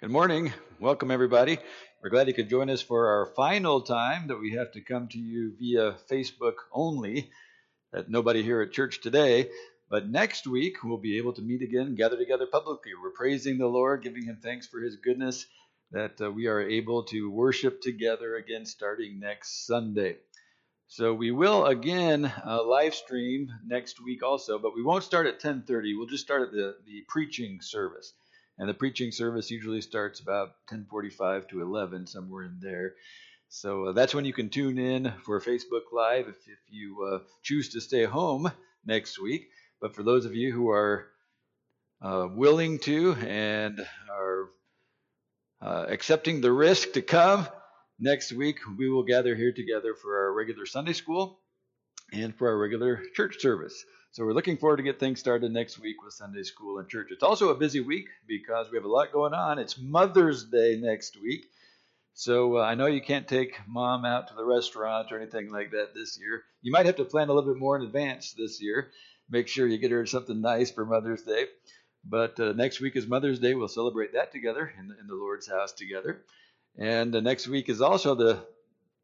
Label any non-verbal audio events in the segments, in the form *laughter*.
Good morning. Welcome, everybody. We're glad you could join us for our final time that we have to come to you via Facebook only. That nobody here at church today. But next week, we'll be able to meet again, gather together publicly. We're praising the Lord, giving Him thanks for His goodness, that uh, we are able to worship together again starting next Sunday. So we will again uh, live stream next week also, but we won't start at 10:30. We'll just start at the, the preaching service and the preaching service usually starts about 10:45 to 11, somewhere in there. So uh, that's when you can tune in for Facebook Live if, if you uh, choose to stay home next week. But for those of you who are uh, willing to and are uh, accepting the risk to come next week, we will gather here together for our regular Sunday school and for our regular church service. So we're looking forward to get things started next week with Sunday school and church. It's also a busy week because we have a lot going on. It's Mother's Day next week. So uh, I know you can't take mom out to the restaurant or anything like that this year. You might have to plan a little bit more in advance this year. Make sure you get her something nice for Mother's Day. But uh, next week is Mother's Day. We'll celebrate that together in the, in the Lord's house together. And uh, next week is also the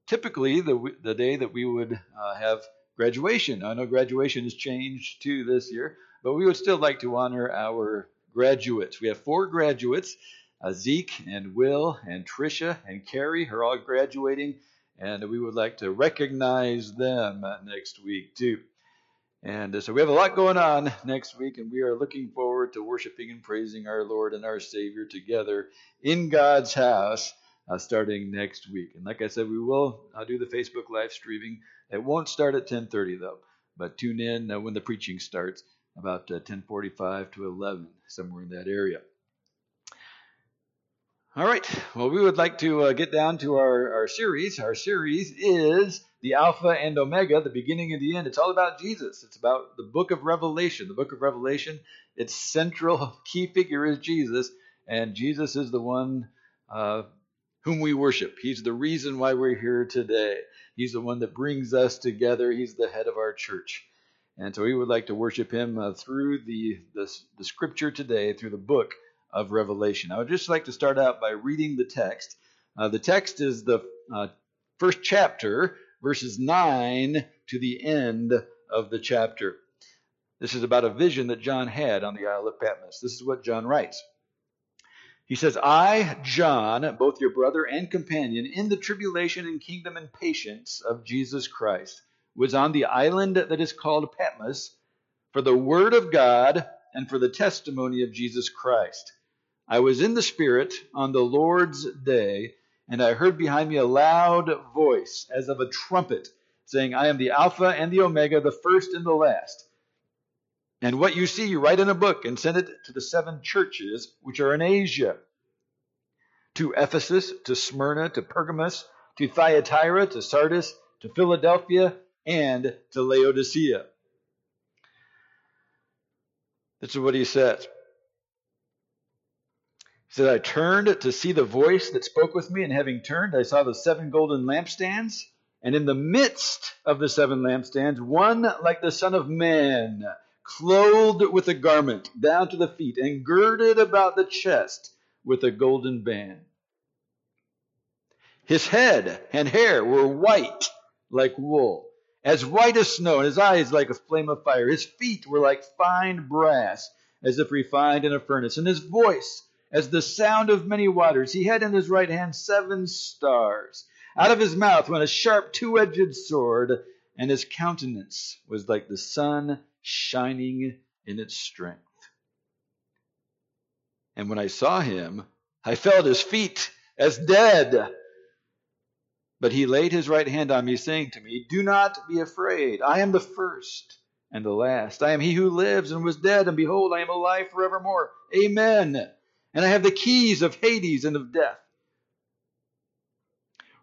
typically the the day that we would uh, have graduation. I know graduation has changed too this year, but we would still like to honor our graduates. We have four graduates Zeke and Will and Trisha and Carrie are all graduating, and we would like to recognize them next week too. And so we have a lot going on next week, and we are looking forward to worshiping and praising our Lord and our Savior together in God's house uh, starting next week. And like I said, we will uh, do the Facebook live streaming it won't start at 10:30 though, but tune in uh, when the preaching starts, about 10:45 uh, to 11, somewhere in that area. All right. Well, we would like to uh, get down to our, our series. Our series is the Alpha and Omega, the beginning and the end. It's all about Jesus. It's about the book of Revelation. The book of Revelation, its central key figure is Jesus, and Jesus is the one uh, whom we worship. He's the reason why we're here today. He's the one that brings us together. He's the head of our church. And so we would like to worship him uh, through the, the, the scripture today, through the book of Revelation. I would just like to start out by reading the text. Uh, the text is the uh, first chapter, verses 9 to the end of the chapter. This is about a vision that John had on the Isle of Patmos. This is what John writes. He says, I, John, both your brother and companion, in the tribulation and kingdom and patience of Jesus Christ, was on the island that is called Patmos for the word of God and for the testimony of Jesus Christ. I was in the Spirit on the Lord's day, and I heard behind me a loud voice, as of a trumpet, saying, I am the Alpha and the Omega, the first and the last. And what you see, you write in a book and send it to the seven churches which are in Asia to Ephesus, to Smyrna, to Pergamos, to Thyatira, to Sardis, to Philadelphia, and to Laodicea. This is what he says. He said, I turned to see the voice that spoke with me, and having turned, I saw the seven golden lampstands, and in the midst of the seven lampstands, one like the Son of Man clothed with a garment down to the feet, and girded about the chest with a golden band. His head and hair were white like wool, as white as snow, and his eyes like a flame of fire. His feet were like fine brass, as if refined in a furnace, and his voice as the sound of many waters. He had in his right hand seven stars. Out of his mouth went a sharp two edged sword, and his countenance was like the sun shining in its strength. And when I saw him, I fell at his feet as dead. But he laid his right hand on me, saying to me, Do not be afraid. I am the first and the last. I am he who lives and was dead, and behold, I am alive forevermore. Amen. And I have the keys of Hades and of death.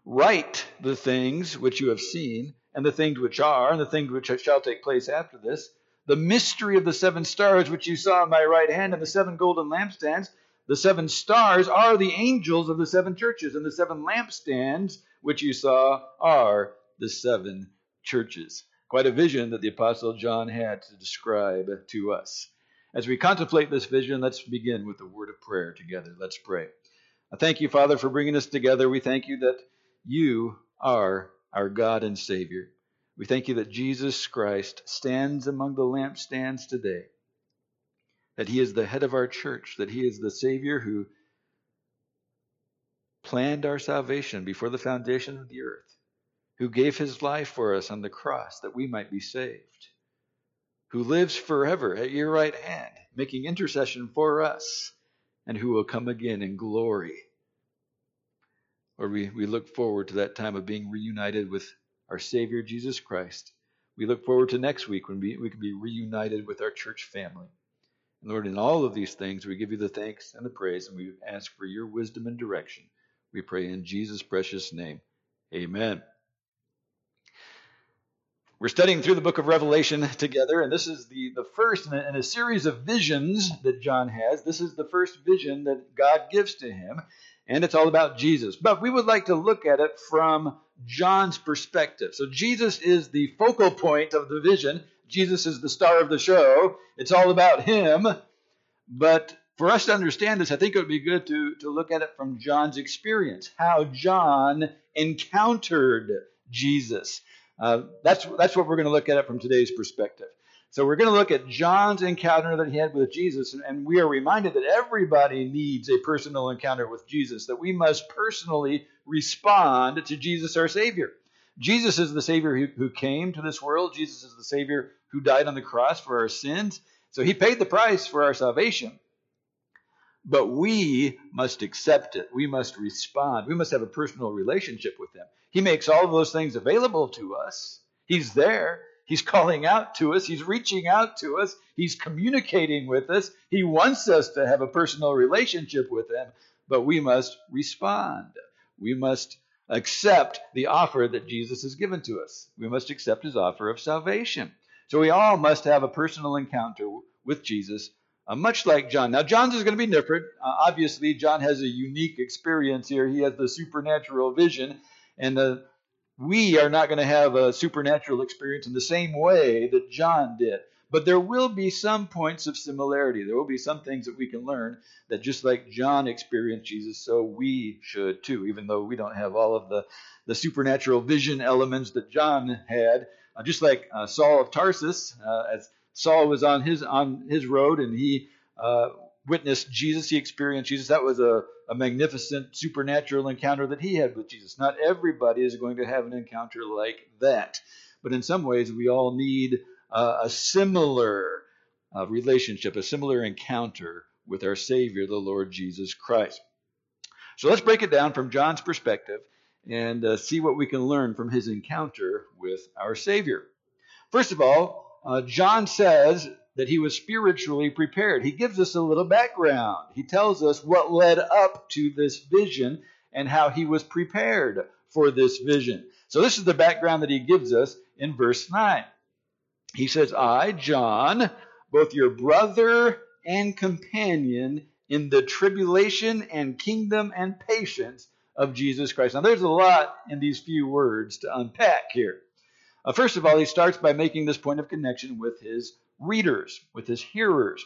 Write the things which you have seen, and the things which are, and the things which shall take place after this the mystery of the seven stars which you saw in my right hand and the seven golden lampstands. The seven stars are the angels of the seven churches, and the seven lampstands which you saw are the seven churches. Quite a vision that the Apostle John had to describe to us. As we contemplate this vision, let's begin with the word of prayer together. Let's pray. I thank you, Father, for bringing us together. We thank you that you are our God and Savior. We thank you that Jesus Christ stands among the lampstands today, that he is the head of our church, that he is the Savior who planned our salvation before the foundation of the earth, who gave his life for us on the cross that we might be saved, who lives forever at your right hand, making intercession for us, and who will come again in glory. Lord, we, we look forward to that time of being reunited with our Savior Jesus Christ. We look forward to next week when we, we can be reunited with our church family. And Lord, in all of these things, we give you the thanks and the praise, and we ask for your wisdom and direction. We pray in Jesus' precious name. Amen. We're studying through the book of Revelation together, and this is the, the first in a, in a series of visions that John has. This is the first vision that God gives to him, and it's all about Jesus. But we would like to look at it from John's perspective. So Jesus is the focal point of the vision. Jesus is the star of the show. It's all about him. But for us to understand this, I think it would be good to, to look at it from John's experience, how John encountered Jesus. Uh, that's, that's what we're going to look at it from today's perspective. So we're going to look at John's encounter that he had with Jesus, and we are reminded that everybody needs a personal encounter with Jesus, that we must personally respond to Jesus, our Savior. Jesus is the Savior who, came to this world. Jesus is the Savior who died on the cross for our sins. So he paid the price for our salvation. But we must accept it. We must respond. We must have a personal relationship with him. He makes all of those things available to us. He's there. He's calling out to us. He's reaching out to us. He's communicating with us. He wants us to have a personal relationship with Him, but we must respond. We must accept the offer that Jesus has given to us. We must accept His offer of salvation. So we all must have a personal encounter with Jesus, uh, much like John. Now, John's is going to be different. Uh, obviously, John has a unique experience here. He has the supernatural vision, and the we are not going to have a supernatural experience in the same way that John did. But there will be some points of similarity. There will be some things that we can learn that just like John experienced Jesus, so we should too, even though we don't have all of the, the supernatural vision elements that John had. Uh, just like uh, Saul of Tarsus, uh, as Saul was on his on his road and he uh, witnessed Jesus, he experienced Jesus. That was a, a magnificent supernatural encounter that he had with Jesus. Not everybody is going to have an encounter like that. But in some ways, we all need uh, a similar uh, relationship, a similar encounter with our Savior, the Lord Jesus Christ. So let's break it down from John's perspective and uh, see what we can learn from his encounter with our Savior. First of all, uh, John says that he was spiritually prepared. He gives us a little background. He tells us what led up to this vision and how he was prepared for this vision. So, this is the background that he gives us in verse 9. He says, I, John, both your brother and companion in the tribulation and kingdom and patience of Jesus Christ. Now, there's a lot in these few words to unpack here. Uh, first of all, he starts by making this point of connection with his readers, with his hearers.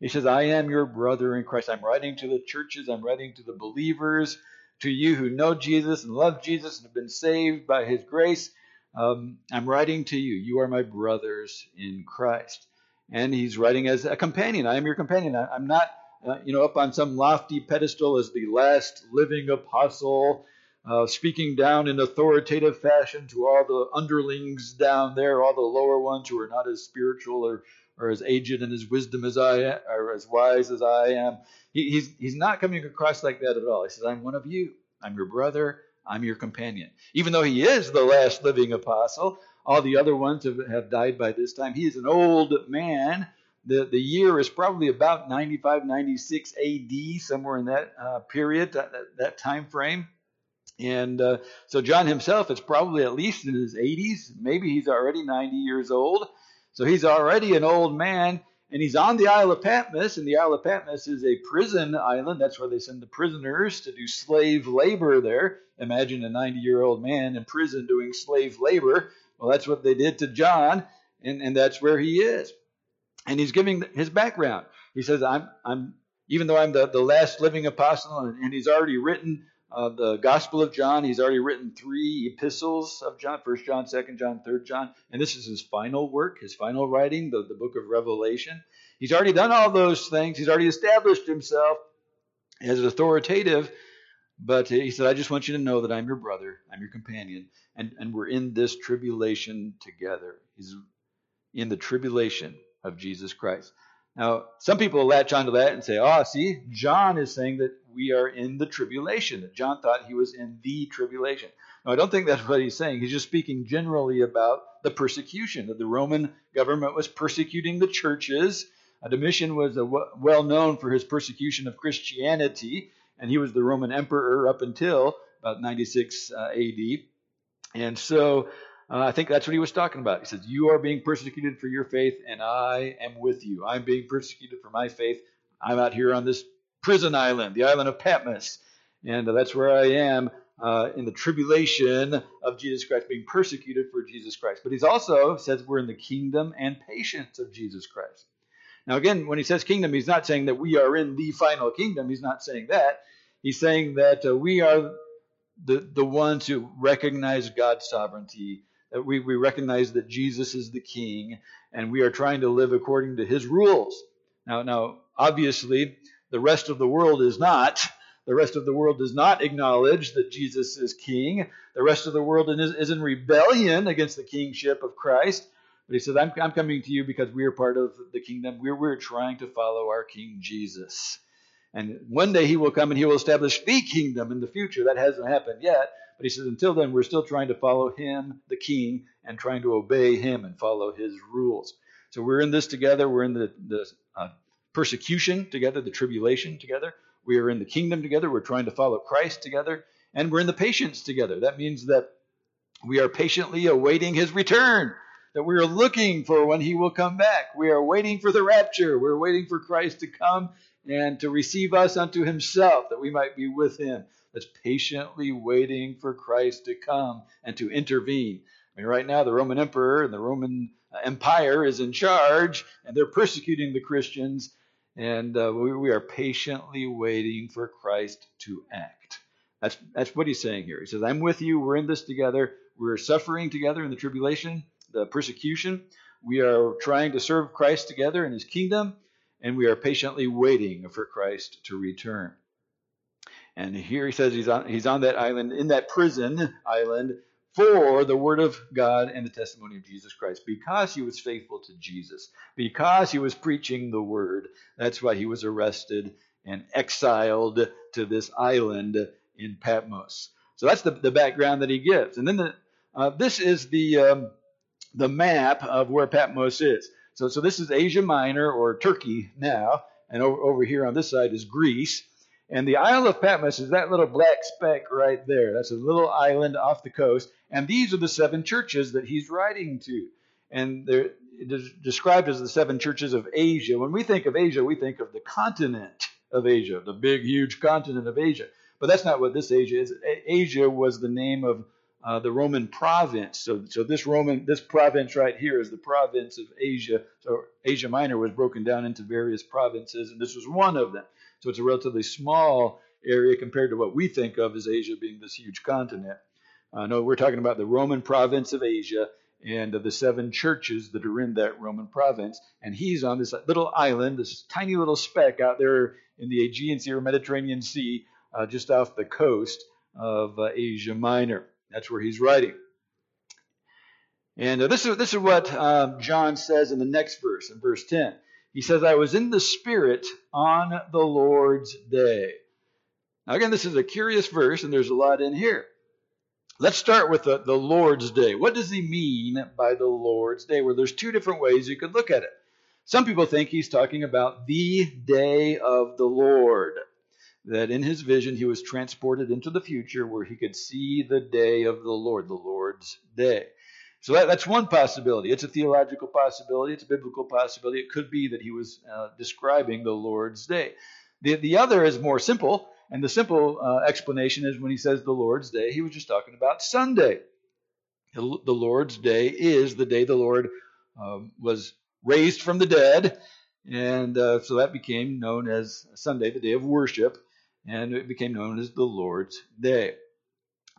He says, I am your brother in Christ. I'm writing to the churches, I'm writing to the believers, to you who know Jesus and love Jesus and have been saved by his grace. Um, I'm writing to you. You are my brothers in Christ. And he's writing as a companion. I am your companion. I, am not, uh, you know, up on some lofty pedestal as the last living apostle uh, speaking down in authoritative fashion to all the underlings down there, all the lower ones who are not as spiritual or, or as aged and as wisdom as I am, or as wise as I am. He, he's, he's not coming across like that at all. He says, I'm one of you. I'm your brother. I'm your companion. Even though he is the last living apostle, all the other ones have, have died by this time. He is an old man. The, the year is probably about 95, 96 AD, somewhere in that uh, period, that, that, time frame. And uh, so John himself is probably at least in his 80s. Maybe he's already 90 years old. So he's already an old man. And he's on the Isle of Patmos. And the Isle of Patmos is a prison island. That's where they send the prisoners to do slave labor there. Imagine a 90 year old man in prison doing slave labor. Well, that's what they did to John. And, and that's where he is. And he's giving his background. He says, I'm, I'm even though I'm the, the last living apostle, and, and he's already written uh, the Gospel of John. He's already written three epistles of John, First John, Second John, Third John, and this is his final work, his final writing, the, the book of Revelation. He's already done all those things. He's already established himself as authoritative. But he said, I just want you to know that I'm your brother, I'm your companion, and, and we're in this tribulation together. He's in the tribulation of Jesus Christ. Now, some people latch onto that and say, oh, see, John is saying that we are in the tribulation, that John thought he was in the tribulation. Now, I don't think that's what he's saying. He's just speaking generally about the persecution, that the Roman government was persecuting the churches. Uh, Domitian was well known for his persecution of Christianity, and he was the Roman emperor up until about 96 uh, AD. And so uh, I think that's what he was talking about. He says, You are being persecuted for your faith, and I am with you. I'm being persecuted for my faith. I'm out here on this prison island, the island of Patmos. And uh, that's where I am uh, in the tribulation of Jesus Christ, being persecuted for Jesus Christ. But he's also says we're in the kingdom and patience of Jesus Christ. Now, again, when he says kingdom, he's not saying that we are in the final kingdom. He's not saying that. He's saying that uh, we are the, the ones who recognize God's sovereignty Uh, we, we recognize that Jesus is the king and we are trying to live according to his rules. Now, now, obviously, the rest of the world is not. The rest of the world does not acknowledge that Jesus is king. The rest of the world is, is in rebellion against the kingship of Christ. But he says, I'm, I'm coming to you because we are part of the kingdom. We're, we're trying to follow our King Jesus. And one day he will come and he will establish the kingdom in the future. That hasn't happened yet. But he says, until then, we're still trying to follow him, the king, and trying to obey him and follow his rules. So we're in this together. We're in the, the uh, persecution together, the tribulation together. We are in the kingdom together. We're trying to follow Christ together. And we're in the patience together. That means that we are patiently awaiting his return, that we are looking for when he will come back. We are waiting for the rapture. We're waiting for Christ to come and to receive us unto himself, that we might be with him that's patiently waiting for Christ to come and to intervene. I mean, right now, the Roman emperor and the Roman uh, Empire is in charge, and they're persecuting the Christians, and uh, we, we, are patiently waiting for Christ to act. That's, that's what he's saying here. He says, I'm with you. We're in this together. We're suffering together in the tribulation, the persecution. We are trying to serve Christ together in his kingdom, and we are patiently waiting for Christ to return. And here he says he's on, he's on that island, in that prison island, for the word of God and the testimony of Jesus Christ, because he was faithful to Jesus, because he was preaching the word. That's why he was arrested and exiled to this island in Patmos. So that's the, the background that he gives. And then the, uh, this is the, um, the map of where Patmos is. So, so this is Asia Minor or Turkey now, and over, over here on this side is Greece. And the Isle of Patmos is that little black speck right there. That's a little island off the coast. And these are the seven churches that he's writing to. And they're described as the seven churches of Asia. When we think of Asia, we think of the continent of Asia, the big, huge continent of Asia. But that's not what this Asia is. Asia was the name of uh, the Roman province. So, so this Roman, this province right here is the province of Asia. So Asia Minor was broken down into various provinces, and this was one of them. So it's a relatively small area compared to what we think of as Asia being this huge continent. Uh, no, we're talking about the Roman province of Asia and the seven churches that are in that Roman province. And he's on this little island, this tiny little speck out there in the Aegean Sea or Mediterranean Sea, uh, just off the coast of uh, Asia Minor. That's where he's writing. And uh, this, is, this is what um, John says in the next verse, in verse 10. He says, I was in the Spirit on the Lord's day. Now, again, this is a curious verse, and there's a lot in here. Let's start with the, the Lord's day. What does he mean by the Lord's day? Well, there's two different ways you could look at it. Some people think he's talking about the day of the Lord, that in his vision he was transported into the future where he could see the day of the Lord, the Lord's day. So that, that's one possibility. It's a theological possibility. It's a biblical possibility. It could be that he was uh, describing the Lord's day. The, the other is more simple, and the simple uh, explanation is when he says the Lord's day, he was just talking about Sunday. The, Lord's day is the day the Lord um, was raised from the dead, And uh, so that became known as Sunday, the day of worship, and it became known as the Lord's Day.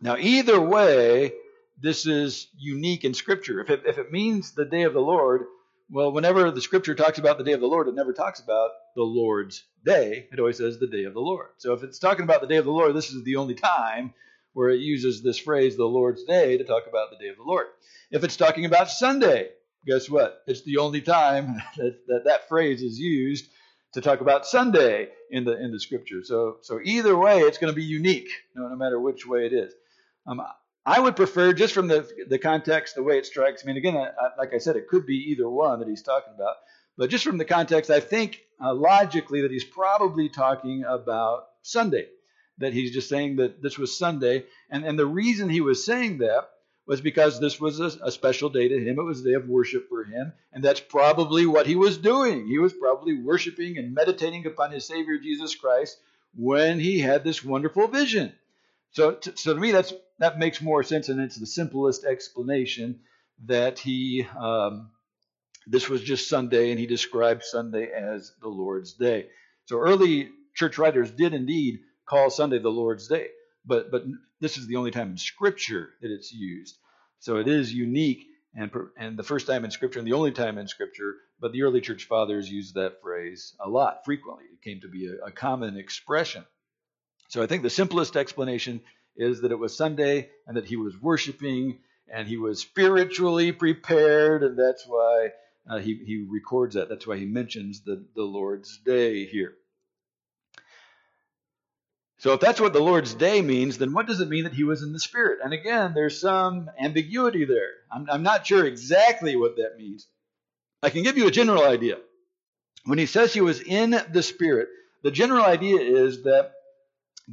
Now, either way, this is unique in Scripture. If it, if it means the day of the Lord, well, whenever the Scripture talks about the day of the Lord, it never talks about the Lord's day. It always says the day of the Lord. So if it's talking about the day of the Lord, this is the only time where it uses this phrase, the Lord's day, to talk about the day of the Lord. If it's talking about Sunday, guess what? It's the only time *laughs* that that, that phrase is used to talk about Sunday in the in the Scripture. So so either way, it's going to be unique, no, no matter which way it is. Um, I would prefer, just from the the context, the way it strikes. I mean, again, I, I, like I said, it could be either one that he's talking about. But just from the context, I think uh, logically that he's probably talking about Sunday. That he's just saying that this was Sunday, and and the reason he was saying that was because this was a, a special day to him. It was a day of worship for him, and that's probably what he was doing. He was probably worshiping and meditating upon his Savior Jesus Christ when he had this wonderful vision. So, to, so to me, that's that makes more sense, and it's the simplest explanation that he um, this was just Sunday, and he described Sunday as the Lord's day. So early church writers did indeed call Sunday the Lord's day, but but this is the only time in Scripture that it's used. So it is unique, and and the first time in Scripture, and the only time in Scripture. But the early church fathers used that phrase a lot, frequently. It came to be a, a common expression. So I think the simplest explanation is that it was Sunday and that he was worshiping and he was spiritually prepared, and that's why uh, he, he records that. That's why he mentions the, the Lord's Day here. So, if that's what the Lord's Day means, then what does it mean that he was in the Spirit? And again, there's some ambiguity there. I'm, I'm not sure exactly what that means. I can give you a general idea. When he says he was in the Spirit, the general idea is that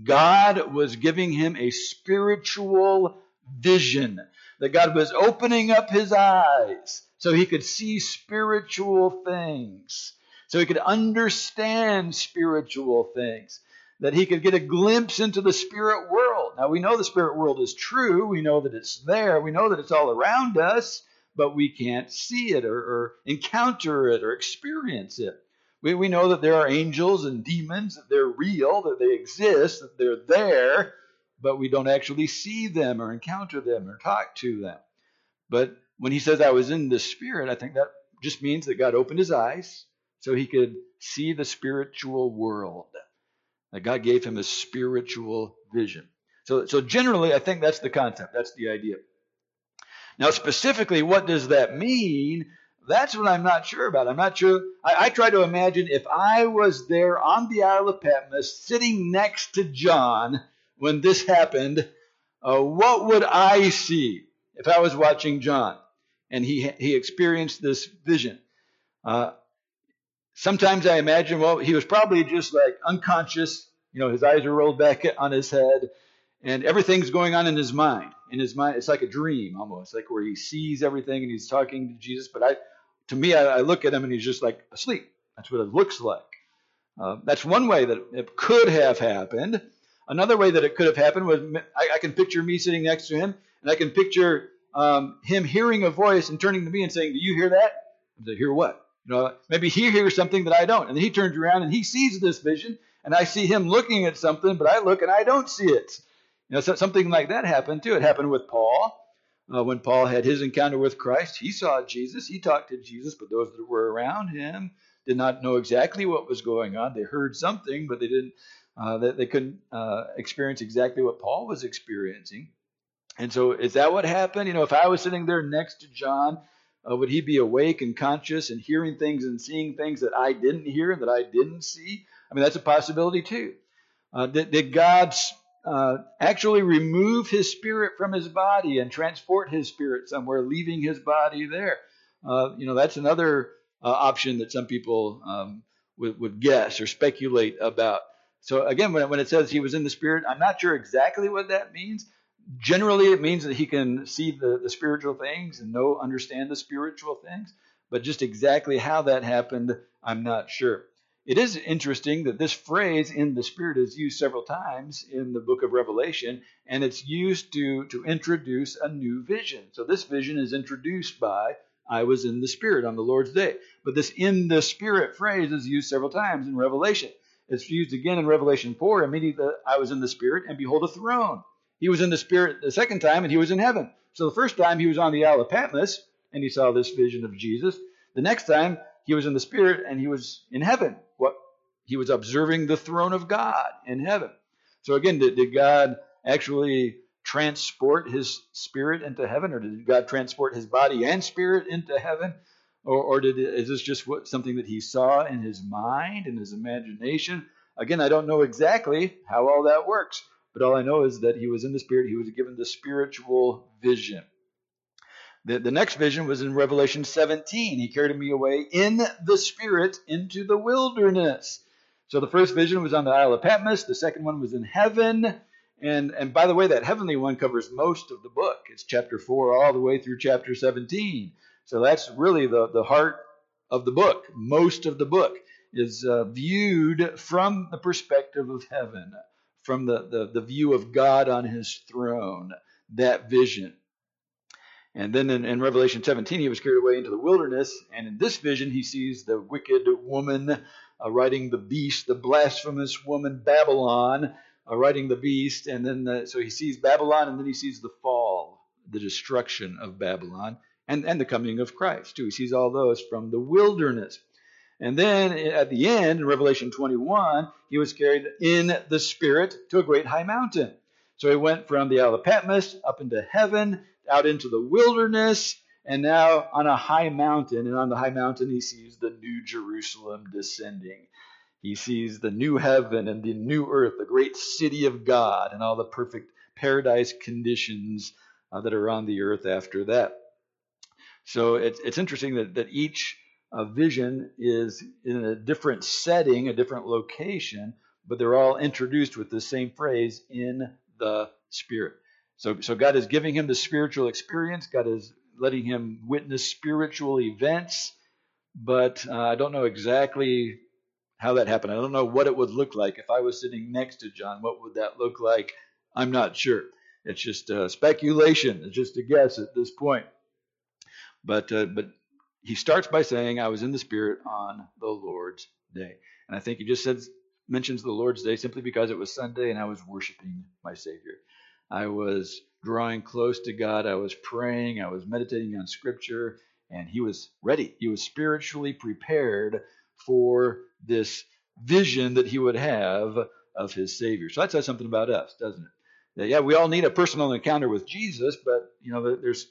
God was giving him a spiritual vision, that God was opening up his eyes so he could see spiritual things, so he could understand spiritual things, that he could get a glimpse into the spirit world. Now, we know the spirit world is true, we know that it's there, we know that it's all around us, but we can't see it or, or encounter it or experience it. We, we know that there are angels and demons, that they're real, that they exist, that they're there, but we don't actually see them or encounter them or talk to them. But when he says, I was in the Spirit, I think that just means that God opened his eyes so he could see the spiritual world. That God gave him a spiritual vision. So, so generally, I think that's the concept. That's the idea. Now, specifically, what does that mean? That's what I'm not sure about. I'm not sure. I, I, try to imagine if I was there on the Isle of Patmos, sitting next to John when this happened, uh, what would I see if I was watching John and he he experienced this vision? Uh, sometimes I imagine, well, he was probably just like unconscious. You know, his eyes are rolled back on his head, and everything's going on in his mind. In his mind, it's like a dream almost, like where he sees everything and he's talking to Jesus. But I, to me, I, I, look at him and he's just like asleep. That's what it looks like. Uh, that's one way that it could have happened. Another way that it could have happened was I, I can picture me sitting next to him, and I can picture um, him hearing a voice and turning to me and saying, "Do you hear that?" I say, "Hear what?" You know, maybe he hears something that I don't, and he turns around and he sees this vision, and I see him looking at something, but I look and I don't see it. You know, so something like that happened too. It happened with Paul. Uh, when Paul had his encounter with Christ, he saw Jesus, he talked to Jesus, but those that were around him did not know exactly what was going on. They heard something, but they didn't. Uh, they, they couldn't uh, experience exactly what Paul was experiencing. And so, is that what happened? You know, if I was sitting there next to John, uh, would he be awake and conscious and hearing things and seeing things that I didn't hear and that I didn't see? I mean, that's a possibility too. Uh, did, did God's uh, actually remove his spirit from his body and transport his spirit somewhere, leaving his body there. Uh, you know, that's another uh, option that some people um, would, would, guess or speculate about. So again, when, when it says he was in the spirit, I'm not sure exactly what that means. Generally, it means that he can see the, the spiritual things and know, understand the spiritual things. But just exactly how that happened, I'm not sure. It is interesting that this phrase in the Spirit is used several times in the book of Revelation, and it's used to, to introduce a new vision. So this vision is introduced by I was in the Spirit on the Lord's day. But this in the Spirit phrase is used several times in Revelation. It's used again in Revelation 4. Immediately I was in the Spirit, and behold, a throne. He was in the Spirit the second time, and he was in heaven. So the first time he was on the Isle of Patmos, and he saw this vision of Jesus. The next time he was in the Spirit, and he was in heaven. He was observing the throne of God in heaven. So again, did, did God actually transport his spirit into heaven, or did God transport his body and spirit into heaven? Or, or did is this just what, something that he saw in his mind, in his imagination? Again, I don't know exactly how all that works, but all I know is that he was in the spirit. He was given the spiritual vision. The, the next vision was in Revelation 17. He carried me away in the spirit into the wilderness. So the first vision was on the Isle of Patmos. The second one was in heaven. And, and by the way, that heavenly one covers most of the book. It's chapter 4 all the way through chapter 17. So that's really the, the heart of the book. Most of the book is uh, viewed from the perspective of heaven, from the, the, the view of God on his throne, that vision. And then in, in, Revelation 17, he was carried away into the wilderness. And in this vision, he sees the wicked woman uh, riding the beast, the blasphemous woman Babylon, uh, riding the beast, and then the, so he sees Babylon, and then he sees the fall, the destruction of Babylon, and and the coming of Christ too. He sees all those from the wilderness. And then at the end, in Revelation 21, he was carried in the Spirit to a great high mountain. So he went from the Isle of Patmos up into heaven, out into the wilderness, and now on a high mountain. And on the high mountain, he sees the new Jerusalem descending. He sees the new heaven and the new earth, the great city of God, and all the perfect paradise conditions uh, that are on the earth after that. So it's, it's interesting that, that each uh, vision is in a different setting, a different location, but they're all introduced with the same phrase in the Spirit. So, so God is giving him the spiritual experience. God is letting him witness spiritual events, but uh, I don't know exactly how that happened. I don't know what it would look like if I was sitting next to John. What would that look like? I'm not sure. It's just uh, speculation. It's just a guess at this point. But uh, but he starts by saying, "I was in the Spirit on the Lord's day," and I think he just says mentions the Lord's day simply because it was Sunday and I was worshiping my Savior. I was drawing close to God. I was praying. I was meditating on Scripture, and he was ready. He was spiritually prepared for this vision that he would have of his Savior. So that says something about us, doesn't it? Yeah, we all need a personal encounter with Jesus, but you know, there's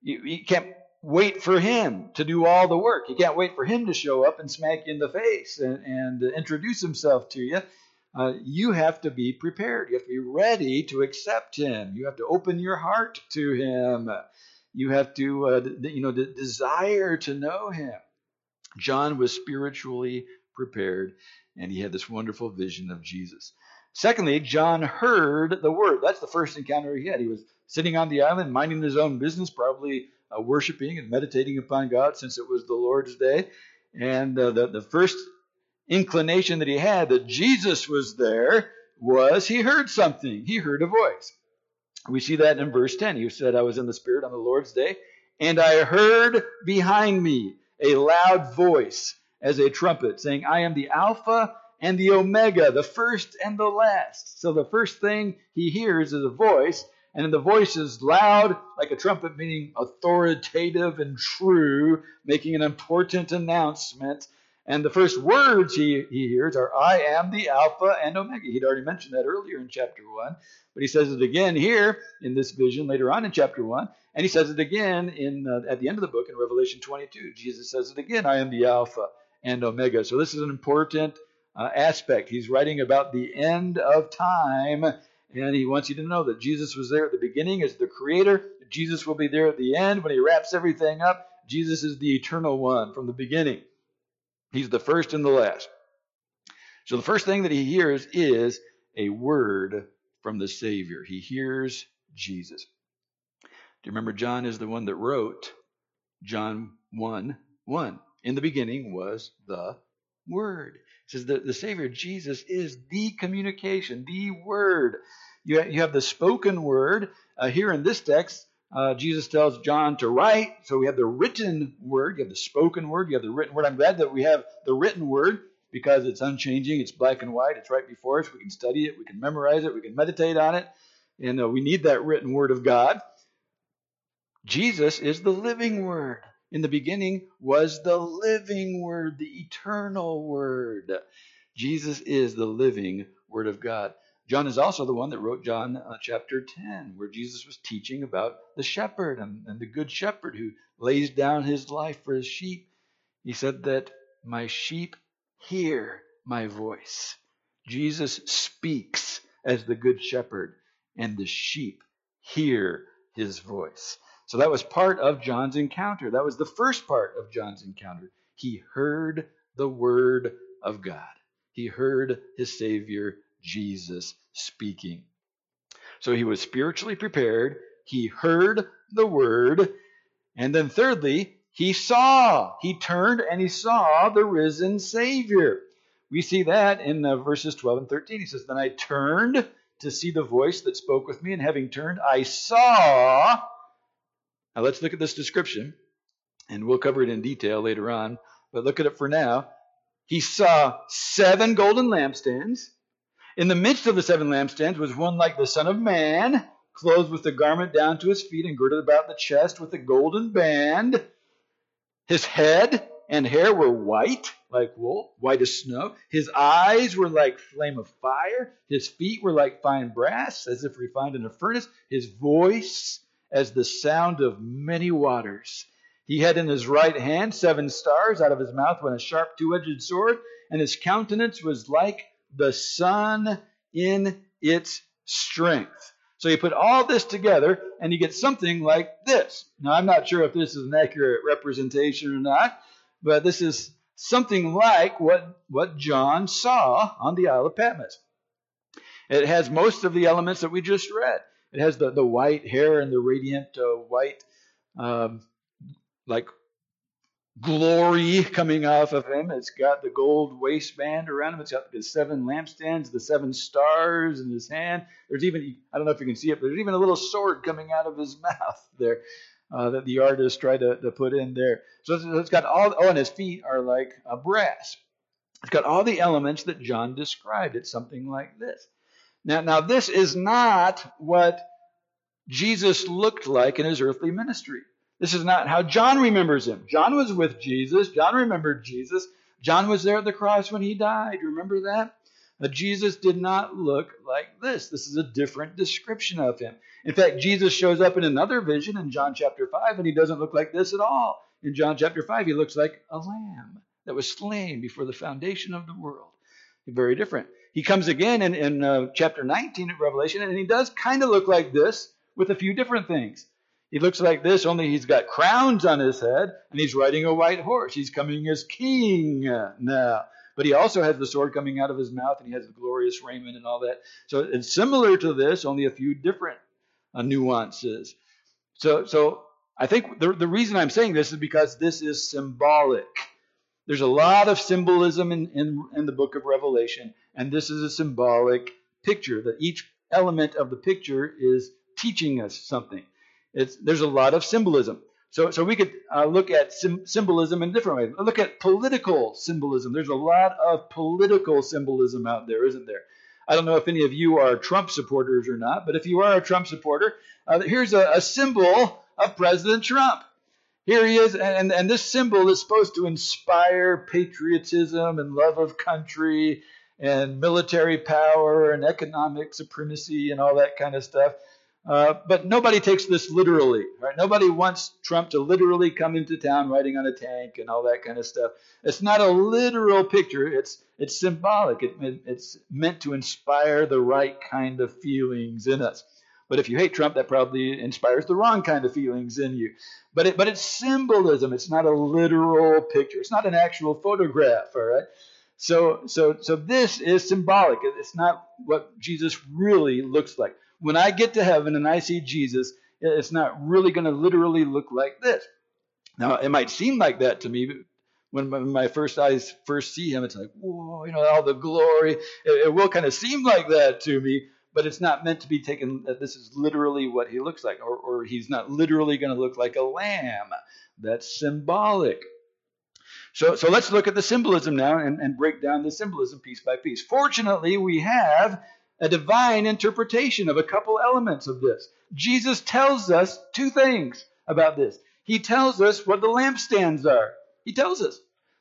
you, you can't wait for him to do all the work. You can't wait for him to show up and smack you in the face and, and introduce himself to you. Uh, you have to be prepared. You have to be ready to accept him. You have to open your heart to him. You have to, uh, you know, desire to know him. John was spiritually prepared, and he had this wonderful vision of Jesus. Secondly, John heard the word. That's the first encounter he had. He was sitting on the island, minding his own business, probably uh, worshiping and meditating upon God since it was the Lord's day. And uh, the, the first inclination that he had that Jesus was there was he heard something. He heard a voice. We see that in verse 10. He said, I was in the Spirit on the Lord's day, and I heard behind me a loud voice as a trumpet, saying, I am the Alpha and the Omega, the first and the last. So the first thing he hears is a voice, and the voice is loud, like a trumpet, meaning authoritative and true, making an important announcement. And the first words he, he hears are, I am the Alpha and Omega. He'd already mentioned that earlier in chapter 1, but he says it again here in this vision later on in chapter 1. And he says it again in uh, at the end of the book in Revelation 22. Jesus says it again, I am the Alpha and Omega. So this is an important uh, aspect. He's writing about the end of time, and he wants you to know that Jesus was there at the beginning as the creator. Jesus will be there at the end when he wraps everything up. Jesus is the eternal one from the beginning. He's the first and the last. So the first thing that he hears is a word from the Savior. He hears Jesus. Do you remember John is the one that wrote John 1 1? In the beginning was the Word. It says that the Savior, Jesus, is the communication, the Word. You, you have the spoken Word. Uh, here in this text, uh, Jesus tells John to write. So we have the written word, you have the spoken word, you have the written word. I'm glad that we have the written word because it's unchanging, it's black and white, it's right before us. We can study it, we can memorize it, we can meditate on it, and uh, we need that written word of God. Jesus is the living word. In the beginning was the living word, the eternal word. Jesus is the living word of God. John is also the one that wrote John uh, chapter 10, where Jesus was teaching about the shepherd and, and the good shepherd who lays down his life for his sheep. He said that my sheep hear my voice. Jesus speaks as the good shepherd, and the sheep hear his voice. So that was part of John's encounter. That was the first part of John's encounter. He heard the word of God. He heard his Savior Jesus speaking. So he was spiritually prepared. He heard the word. And then, thirdly, he saw. He turned and he saw the risen Savior. We see that in uh, verses 12 and 13. He says, Then I turned to see the voice that spoke with me, and having turned, I saw. Now let's look at this description, and we'll cover it in detail later on. But look at it for now. He saw seven golden lampstands in the midst of the seven lampstands was one like the Son of Man, clothed with a garment down to his feet and girded about the chest with a golden band. His head and hair were white, like wool, white as snow. His eyes were like flame of fire. His feet were like fine brass, as if refined in a furnace. His voice as the sound of many waters. He had in his right hand seven stars. Out of his mouth went a sharp two edged sword, and his countenance was like the sun in its strength. So you put all this together and you get something like this. Now, I'm not sure if this is an accurate representation or not, but this is something like what, what John saw on the Isle of Patmos. It has most of the elements that we just read. It has the, the white hair and the radiant uh, white, um, like glory coming off of him. It's got the gold waistband around him. It's got the seven lampstands, the seven stars in his hand. There's even, I don't know if you can see it, but there's even a little sword coming out of his *laughs* mouth there uh, that the artist tried to, to put in there. So it's got all, oh, and his feet are like a brass. It's got all the elements that John described. It's something like this. Now, now this is not what Jesus looked like in his earthly ministry. This is not how John remembers him. John was with Jesus. John remembered Jesus. John was there at the cross when he died. Remember that? But Jesus did not look like this. This is a different description of him. In fact, Jesus shows up in another vision in John chapter 5, and he doesn't look like this at all. In John chapter 5, he looks like a lamb that was slain before the foundation of the world. Very different. He comes again in, in uh, chapter 19 of Revelation, and he does kind of look like this with a few different things. He looks like this, only he's got crowns on his head, and he's riding a white horse. He's coming as king now. But he also has the sword coming out of his mouth, and he has the glorious raiment and all that. So it's similar to this, only a few different uh, nuances. So, so I think the, the reason I'm saying this is because this is symbolic. There's a lot of symbolism in, in, in the book of Revelation, and this is a symbolic picture, that each element of the picture is teaching us something. It's, there's a lot of symbolism. So, so we could uh, look at sim- symbolism in different ways. Look at political symbolism. There's a lot of political symbolism out there, isn't there? I don't know if any of you are Trump supporters or not, but if you are a Trump supporter, uh, here's a, a, symbol of President Trump. Here he is, and, and this symbol is supposed to inspire patriotism and love of country and military power and economic supremacy and all that kind of stuff. Uh, but nobody takes this literally, right? Nobody wants Trump to literally come into town riding on a tank and all that kind of stuff. It's not a literal picture. It's it's symbolic. It, it, it's meant to inspire the right kind of feelings in us. But if you hate Trump, that probably inspires the wrong kind of feelings in you. But it, but it's symbolism. It's not a literal picture. It's not an actual photograph. All right. So so so this is symbolic. It's not what Jesus really looks like when I get to heaven and I see Jesus, it's not really going to literally look like this. Now, it might seem like that to me, when my first eyes first see him, it's like, whoa, you know, all the glory. It, it will kind of seem like that to me, but it's not meant to be taken that this is literally what he looks like, or, or he's not literally going to look like a lamb. That's symbolic. So, so let's look at the symbolism now and, and break down the symbolism piece by piece. Fortunately, we have a divine interpretation of a couple elements of this. Jesus tells us two things about this. He tells us what the lampstands are. He tells us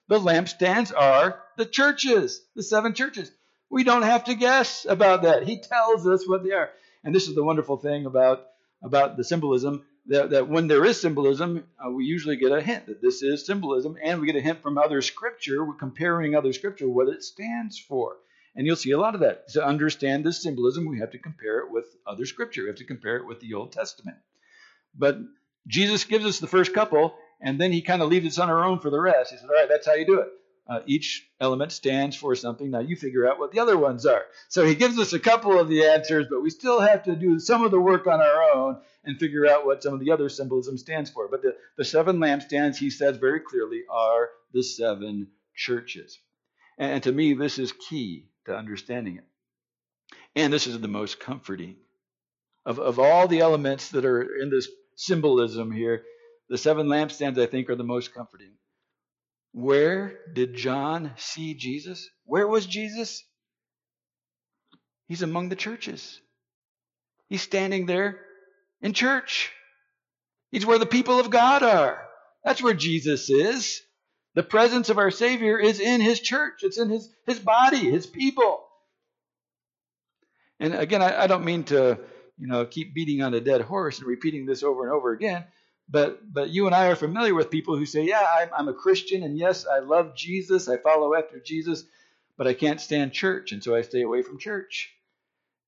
the lampstands are the churches, the seven churches. We don't have to guess about that. He tells us what they are. And this is the wonderful thing about, about the symbolism that, that when there is symbolism, uh, we usually get a hint that this is symbolism, and we get a hint from other scripture. We're comparing other scripture, what it stands for. And you'll see a lot of that. To understand this symbolism, we have to compare it with other scripture. We have to compare it with the Old Testament. But Jesus gives us the first couple, and then he kind of leaves us on our own for the rest. He says, All right, that's how you do it. Uh, each element stands for something. Now you figure out what the other ones are. So he gives us a couple of the answers, but we still have to do some of the work on our own and figure out what some of the other symbolism stands for. But the, the seven lampstands, he says very clearly, are the seven churches. And, and to me, this is key to understanding it. And this is the most comforting. Of, of all the elements that are in this symbolism here, the seven lampstands, I think, are the most comforting. Where did John see Jesus? Where was Jesus? He's among the churches. He's standing there in church. He's where the people of God are. That's where Jesus is. The presence of our Savior is in His church, it's in His, his body, His people. And again, I, I don't mean to you know keep beating on a dead horse and repeating this over and over again. But but you and I are familiar with people who say, yeah, I'm, I'm a Christian, and yes, I love Jesus, I follow after Jesus, but I can't stand church, and so I stay away from church.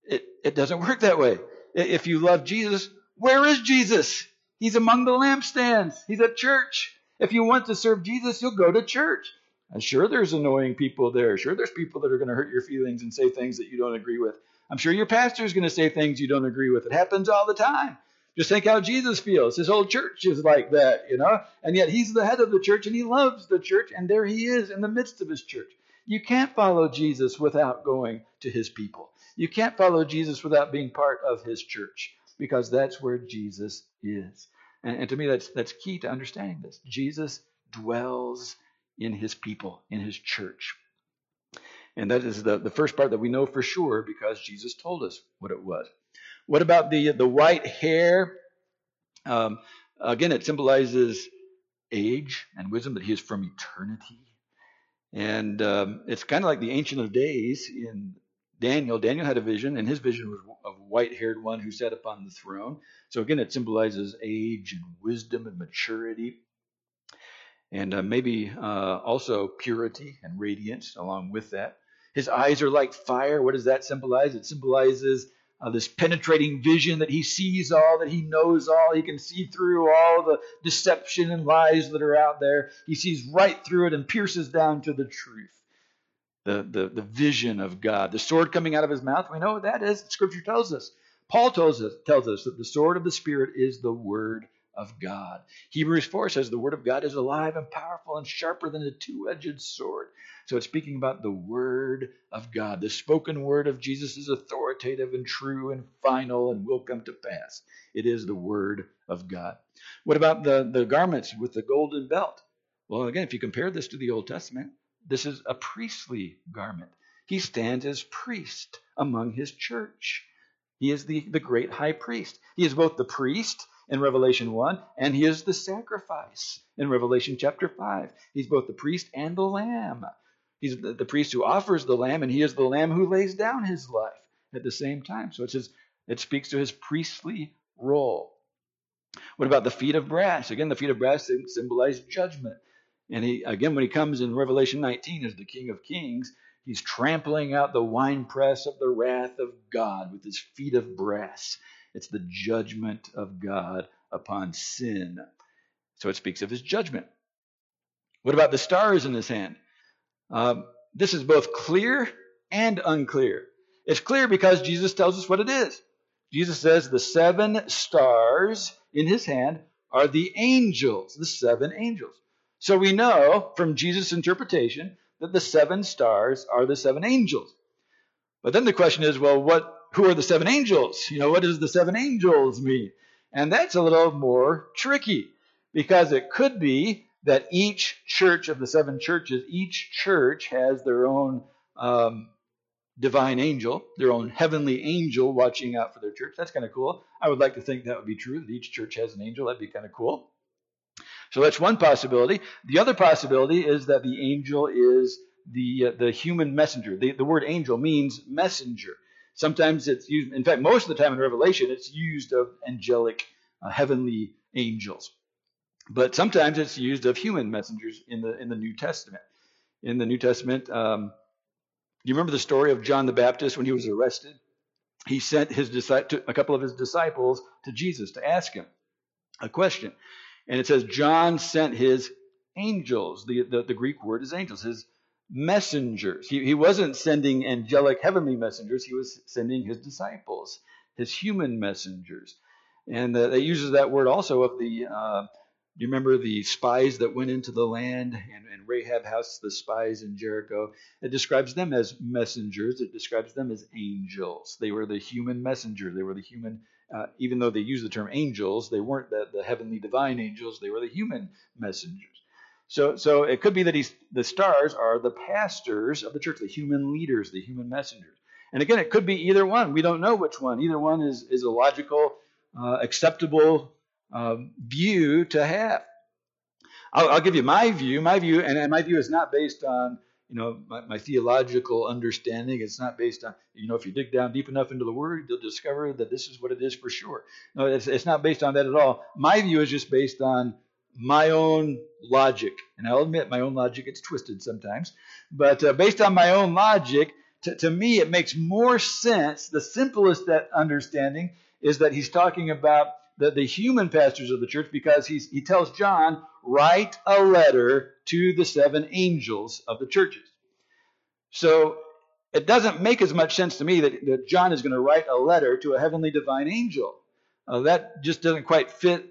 It it doesn't work that way. If you love Jesus, where is Jesus? He's among the lampstands. He's at church. If you want to serve Jesus, you'll go to church. And sure, there's annoying people there. Sure, there's people that are going to hurt your feelings and say things that you don't agree with. I'm sure your pastor is going to say things you don't agree with. It happens all the time. Just think how Jesus feels. His whole church is like that, you know? And yet he's the head of the church and he loves the church, and there he is in the midst of his church. You can't follow Jesus without going to his people. You can't follow Jesus without being part of his church because that's where Jesus is. And, and to me, that's, that's key to understanding this. Jesus dwells in his people, in his church. And that is the, the first part that we know for sure because Jesus told us what it was. What about the, the white hair? Um, again, it symbolizes age and wisdom, that he is from eternity. And um, it's kind of like the Ancient of Days in Daniel, Daniel had a vision, and his vision was of a white haired one who sat upon the throne. So again, it symbolizes age and wisdom and maturity. And uh, maybe uh, also purity and radiance along with that. His eyes are like fire. What does that symbolize? It symbolizes uh, this penetrating vision that he sees all, that he knows all. He can see through all the deception and lies that are out there. He sees right through it and pierces down to the truth the, the, the vision of God. The sword coming out of his mouth, we know what that is. Scripture tells us. Paul tells us, tells us that the sword of the Spirit is the word of God. Hebrews 4 says the word of God is alive and powerful and sharper than a two edged sword. So it's speaking about the word of God. The spoken word of Jesus is authoritative and true and final and will come to pass. It is the word of God. What about the, the garments with the golden belt? Well, again, if you compare this to the Old Testament, this is a priestly garment. He stands as priest among his church. He is the, the great high priest. He is both the priest in Revelation 1 and he is the sacrifice in Revelation chapter 5. He's both the priest and the lamb. He's the, the priest who offers the lamb and he is the lamb who lays down his life at the same time. So it says it speaks to his priestly role. What about the feet of brass? Again, the feet of brass symbolize judgment. And he again, when he comes in Revelation 19 as the King of Kings, he's trampling out the winepress of the wrath of God with his feet of brass. It's the judgment of God upon sin. So it speaks of his judgment. What about the stars in his hand? Um, this is both clear and unclear. It's clear because Jesus tells us what it is. Jesus says the seven stars in his hand are the angels, the seven angels. So we know from Jesus' interpretation that the seven stars are the seven angels. But then the question is, well, what who are the seven angels? You know, what does the seven angels mean? And that's a little more tricky because it could be that each church of the seven churches, each church has their own um, divine angel, their own heavenly angel watching out for their church. That's kind of cool. I would like to think that would be true, that each church has an angel. That'd be kind of cool. So that's one possibility. The other possibility is that the angel is the uh, the human messenger. The, the word angel means messenger. Sometimes it's used, in fact, most of the time in Revelation, it's used of angelic, uh, heavenly angels. But sometimes it's used of human messengers in the in the New Testament. In the New Testament, um, you remember the story of John the Baptist when he was arrested? He sent his a couple of his disciples to Jesus to ask him a question. And it says John sent his angels. The, the, the Greek word is angels, his messengers. He, he wasn't sending angelic heavenly messengers, he was sending his disciples, his human messengers. And uh, uses that word also of the uh, do you remember the spies that went into the land and, and Rahab housed the spies in Jericho? It describes them as messengers. It describes them as angels. They were the human messengers. They were the human, uh, even though they use the term angels, they weren't the, the heavenly divine angels. They were the human messengers. So, so it could be that he's, the stars are the pastors of the church, the human leaders, the human messengers. And again, it could be either one. We don't know which one. Either one is, is a logical, uh, acceptable um, view to have. I'll, I'll, give you my view. My view, and, and my view is not based on you know my, my, theological understanding. It's not based on you know if you dig down deep enough into the Word, you'll discover that this is what it is for sure. No, it's, it's not based on that at all. My view is just based on my own logic, and I'll admit my own logic gets twisted sometimes. But uh, based on my own logic, to, to me it makes more sense. The simplest that understanding is that he's talking about the, the human pastors of the church because he's, he tells John, write a letter to the seven angels of the churches. So it doesn't make as much sense to me that, that John is going to write a letter to a heavenly divine angel. Uh, that just doesn't quite fit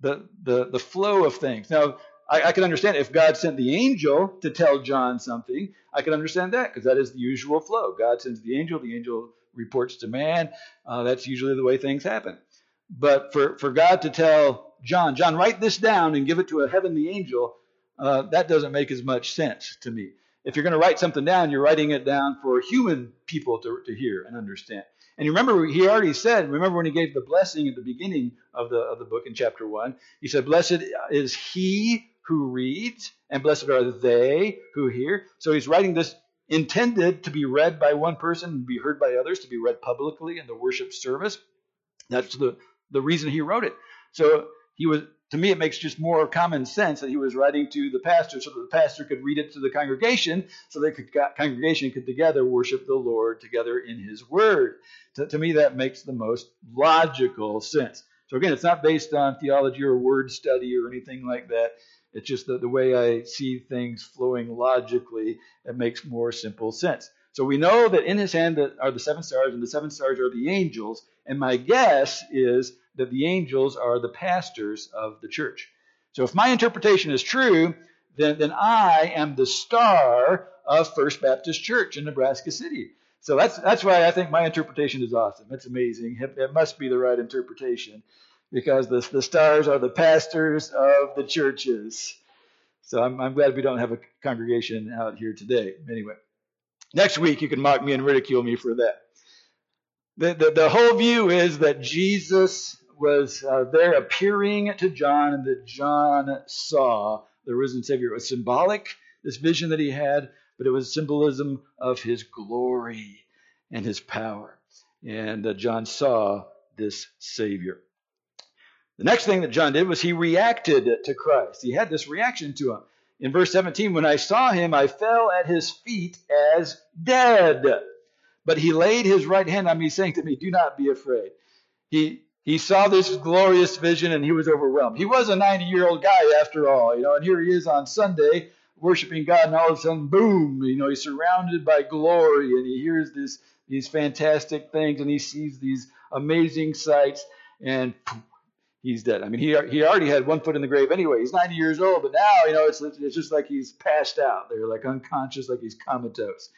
the, the, the flow of things. Now, I, I, can understand if God sent the angel to tell John something, I can understand that because that is the usual flow. God sends the angel, the angel reports to man. Uh, that's usually the way things happen. But for, for God to tell John, John, write this down and give it to a heavenly angel, uh, that doesn't make as much sense to me. If you're going to write something down, you're writing it down for human people to, to hear and understand. And you remember, he already said, remember when he gave the blessing at the beginning of the, of the book in chapter 1? He said, Blessed is he who reads, and blessed are they who hear. So he's writing this intended to be read by one person and be heard by others, to be read publicly in the worship service. That's the, the reason he wrote it. So he was to me it makes just more common sense that he was writing to the pastor so that the pastor could read it to the congregation so the congregation could together worship the lord together in his word. To, to, me that makes the most logical sense. So again it's not based on theology or word study or anything like that. It's just the, the way i see things flowing logically it makes more simple sense. So we know that in his hand are the seven stars and the seven stars are the angels. And my guess is that the angels are the pastors of the church. So if my interpretation is true, then, then I am the star of First Baptist Church in Nebraska City. So that's that's why I think my interpretation is awesome. It's amazing. It, it must be the right interpretation because the, the stars are the pastors of the churches. So I'm, I'm glad we don't have a congregation out here today. Anyway, next week you can mock me and ridicule me for that. The, the, the whole view is that Jesus was uh, there appearing to John and that John saw the risen Savior. It was symbolic, this vision that he had, but it was symbolism of his glory and his power. And uh, John saw this Savior. The next thing that John did was he reacted to Christ. He had this reaction to him. In verse 17, when I saw him, I fell at his feet as dead. But he laid his right hand on me, saying to me, Do not be afraid. He he saw this glorious vision and he was overwhelmed. He was a 90 year old guy after all, you know, and here he is on Sunday worshiping God, and all of a sudden, boom, you know, he's surrounded by glory and he hears this these fantastic things and he sees these amazing sights and poof, he's dead. I mean, he he already had one foot in the grave anyway. He's 90 years old, but now, you know, it's it's just like he's passed out. They're like unconscious, like he's comatose.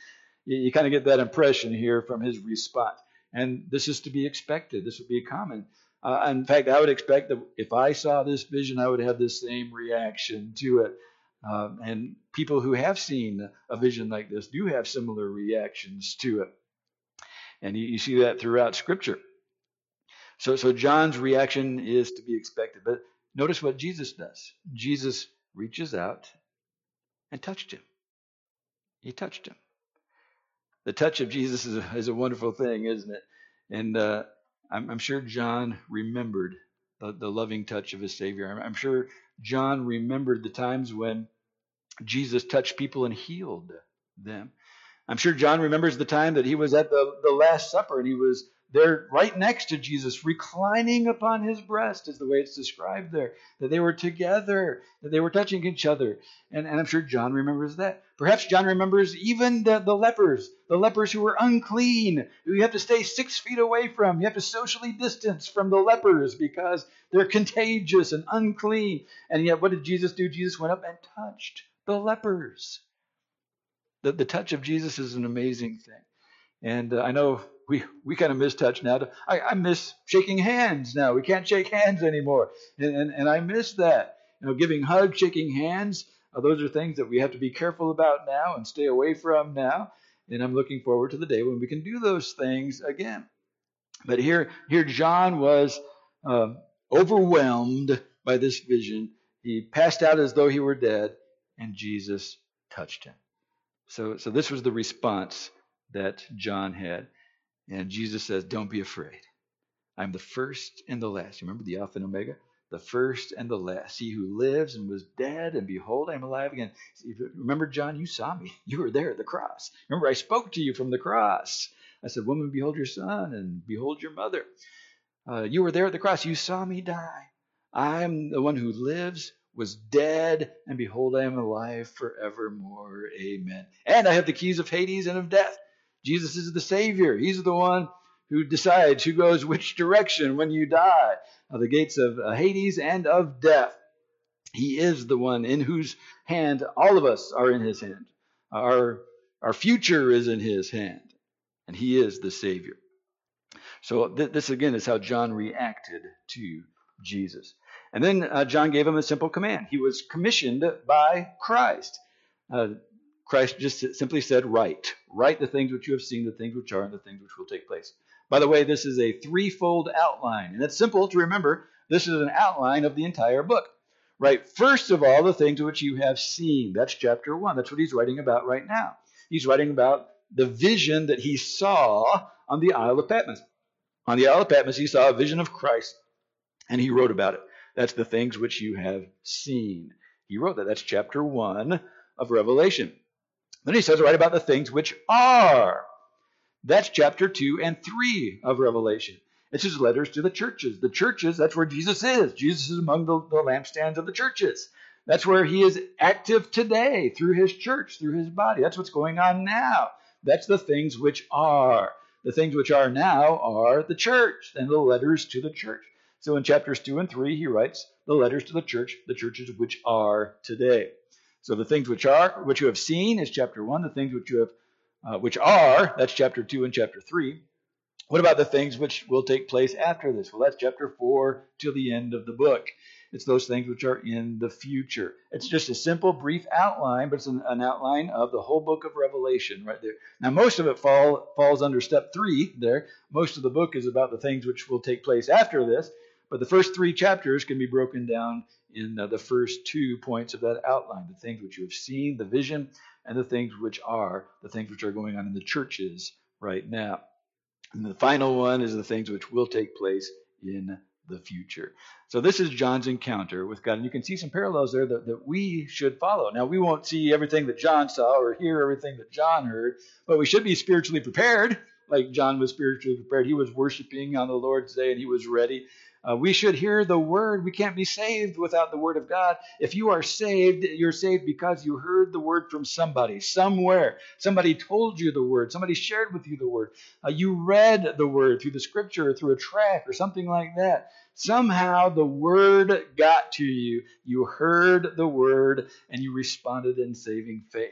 You, you kind of get that impression here from his response. And this is to be expected. This would be a common. Uh, in fact, I would expect that if I saw this vision, I would have the same reaction to it. Um, and people who have seen a vision like this do have similar reactions to it. And you, you see that throughout Scripture. So, so John's reaction is to be expected. But notice what Jesus does. Jesus reaches out and touched him. He touched him. The touch of Jesus is a, is a wonderful thing, isn't it? And uh, I'm, I'm, sure John remembered the, the, loving touch of his Savior. I'm, I'm sure John remembered the times when Jesus touched people and healed them. I'm sure John remembers the time that he was at the, the Last Supper and he was there right next to Jesus, reclining upon his breast, is the way it's described there. That they were together, that they were touching each other. And, and I'm sure John remembers that. Perhaps John remembers even the, the lepers, the lepers who were unclean, who you have to stay six feet away from. You have to socially distance from the lepers because they're contagious and unclean. And yet, what did Jesus do? Jesus went up and touched the lepers. The, the touch of Jesus is an amazing thing. And uh, I know we, we kind of miss touch now. I, I miss shaking hands now. We can't shake hands anymore. And, and, and I miss that. You know, giving hugs, shaking hands, uh, those are things that we have to be careful about now and stay away from now. And I'm looking forward to the day when we can do those things again. But here, here John was uh, overwhelmed by this vision. He passed out as though he were dead, and Jesus touched him. So, so this was the response that John had. And Jesus says, Don't be afraid. I'm the first and the last. You remember the Alpha and Omega? The first and the last. He who lives and was dead, and behold, I'm alive again. Remember, John, you saw me. You were there at the cross. Remember, I spoke to you from the cross. I said, Woman, behold your son, and behold your mother. Uh, you were there at the cross. You saw me die. I'm the one who lives, was dead, and behold, I am alive forevermore. Amen. And I have the keys of Hades and of death. Jesus is the Savior. He's the one who decides who goes which direction when you die. Uh, the gates of uh, Hades and of death. He is the one in whose hand all of us are in his hand. Our, our future is in his hand, and he is the Savior. So, th- this again is how John reacted to Jesus. And then uh, John gave him a simple command. He was commissioned by Christ. Uh, Christ just simply said, Write. Write the things which you have seen, the things which are, and the things which will take place. By the way, this is a threefold outline, and it's simple to remember. This is an outline of the entire book. Right? First of all, the things which you have seen. That's chapter one. That's what he's writing about right now. He's writing about the vision that he saw on the Isle of Patmos. On the Isle of Patmos, he saw a vision of Christ, and he wrote about it. That's the things which you have seen. He wrote that. That's chapter one of Revelation. Then he says, write about the things which are. That's chapter 2 and 3 of Revelation. It's his letters to the churches. The churches, that's where Jesus is. Jesus is among the, the lampstands of the churches. That's where he is active today through his church, through his body. That's what's going on now. That's the things which are. The things which are now are the church and the letters to the church. So in chapters 2 and 3, he writes the letters to the church, the churches which are today. So the things which are, which you have seen is chapter one. The things which you have, uh, which are, that's chapter two and chapter three. What about the things which will take place after this? Well, that's chapter four till the end of the book. It's those things which are in the future. It's just a simple, brief outline, but it's an, an outline of the whole book of Revelation right there. Now, most of it fall, falls under step three there. Most of the book is about the things which will take place after this. But the first three chapters can be broken down in uh, the first two points of that outline the things which you have seen, the vision, and the things which are, the things which are going on in the churches right now. And the final one is the things which will take place in the future. So this is John's encounter with God. And you can see some parallels there that, that we should follow. Now, we won't see everything that John saw or hear everything that John heard, but we should be spiritually prepared, like John was spiritually prepared. He was worshiping on the Lord's day and he was ready. Uh, we should hear the word. We can't be saved without the word of God. If you are saved, you're saved because you heard the word from somebody, somewhere. Somebody told you the word. Somebody shared with you the word. Uh, you read the word through the scripture, or through a track, or something like that. Somehow the word got to you. You heard the word and you responded in saving faith.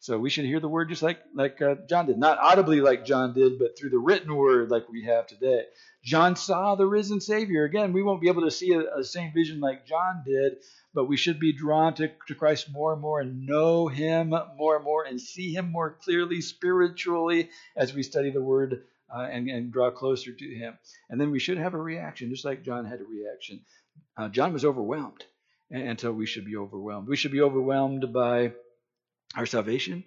So we should hear the word just like like uh, John did, not audibly like John did, but through the written word like we have today. John saw the risen Savior. Again, we won't be able to see a, same vision like John did, but we should be drawn to, to Christ more and more and know Him more and more and see Him more clearly spiritually as we study the Word uh, and, and draw closer to Him. And then we should have a reaction, just like John had a reaction. Uh, John was overwhelmed, and, and so we should be overwhelmed. We should be overwhelmed by our salvation,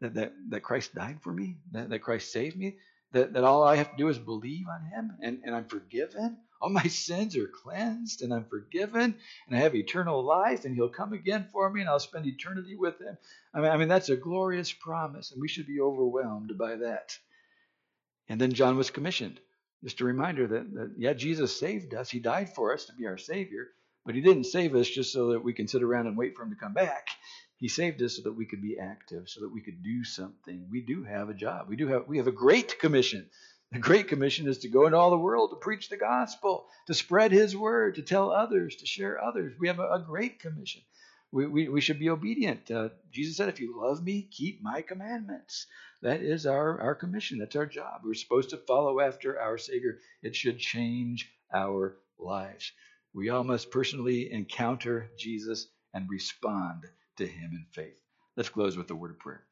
that, that, that Christ died for me, that, that Christ saved me, that, that all I have to do is believe on Him and, and I'm forgiven. All my sins are cleansed and I'm forgiven and I have eternal life and He'll come again for me and I'll spend eternity with Him. I mean, I mean that's a glorious promise and we should be overwhelmed by that. And then John was commissioned. Just a reminder that, that, yeah, Jesus saved us. He died for us to be our Savior, but He didn't save us just so that we can sit around and wait for Him to come back. He saved us so that we could be active, so that we could do something. We do have a job. We do have we have a great commission. The great commission is to go into all the world to preach the gospel, to spread his word, to tell others, to share others. We have a, a great commission. We, we, we, should be obedient. Uh, Jesus said, If you love me, keep my commandments. That is our, our commission. That's our job. We're supposed to follow after our Savior. It should change our lives. We all must personally encounter Jesus and respond to him in faith. Let's close with a word of prayer.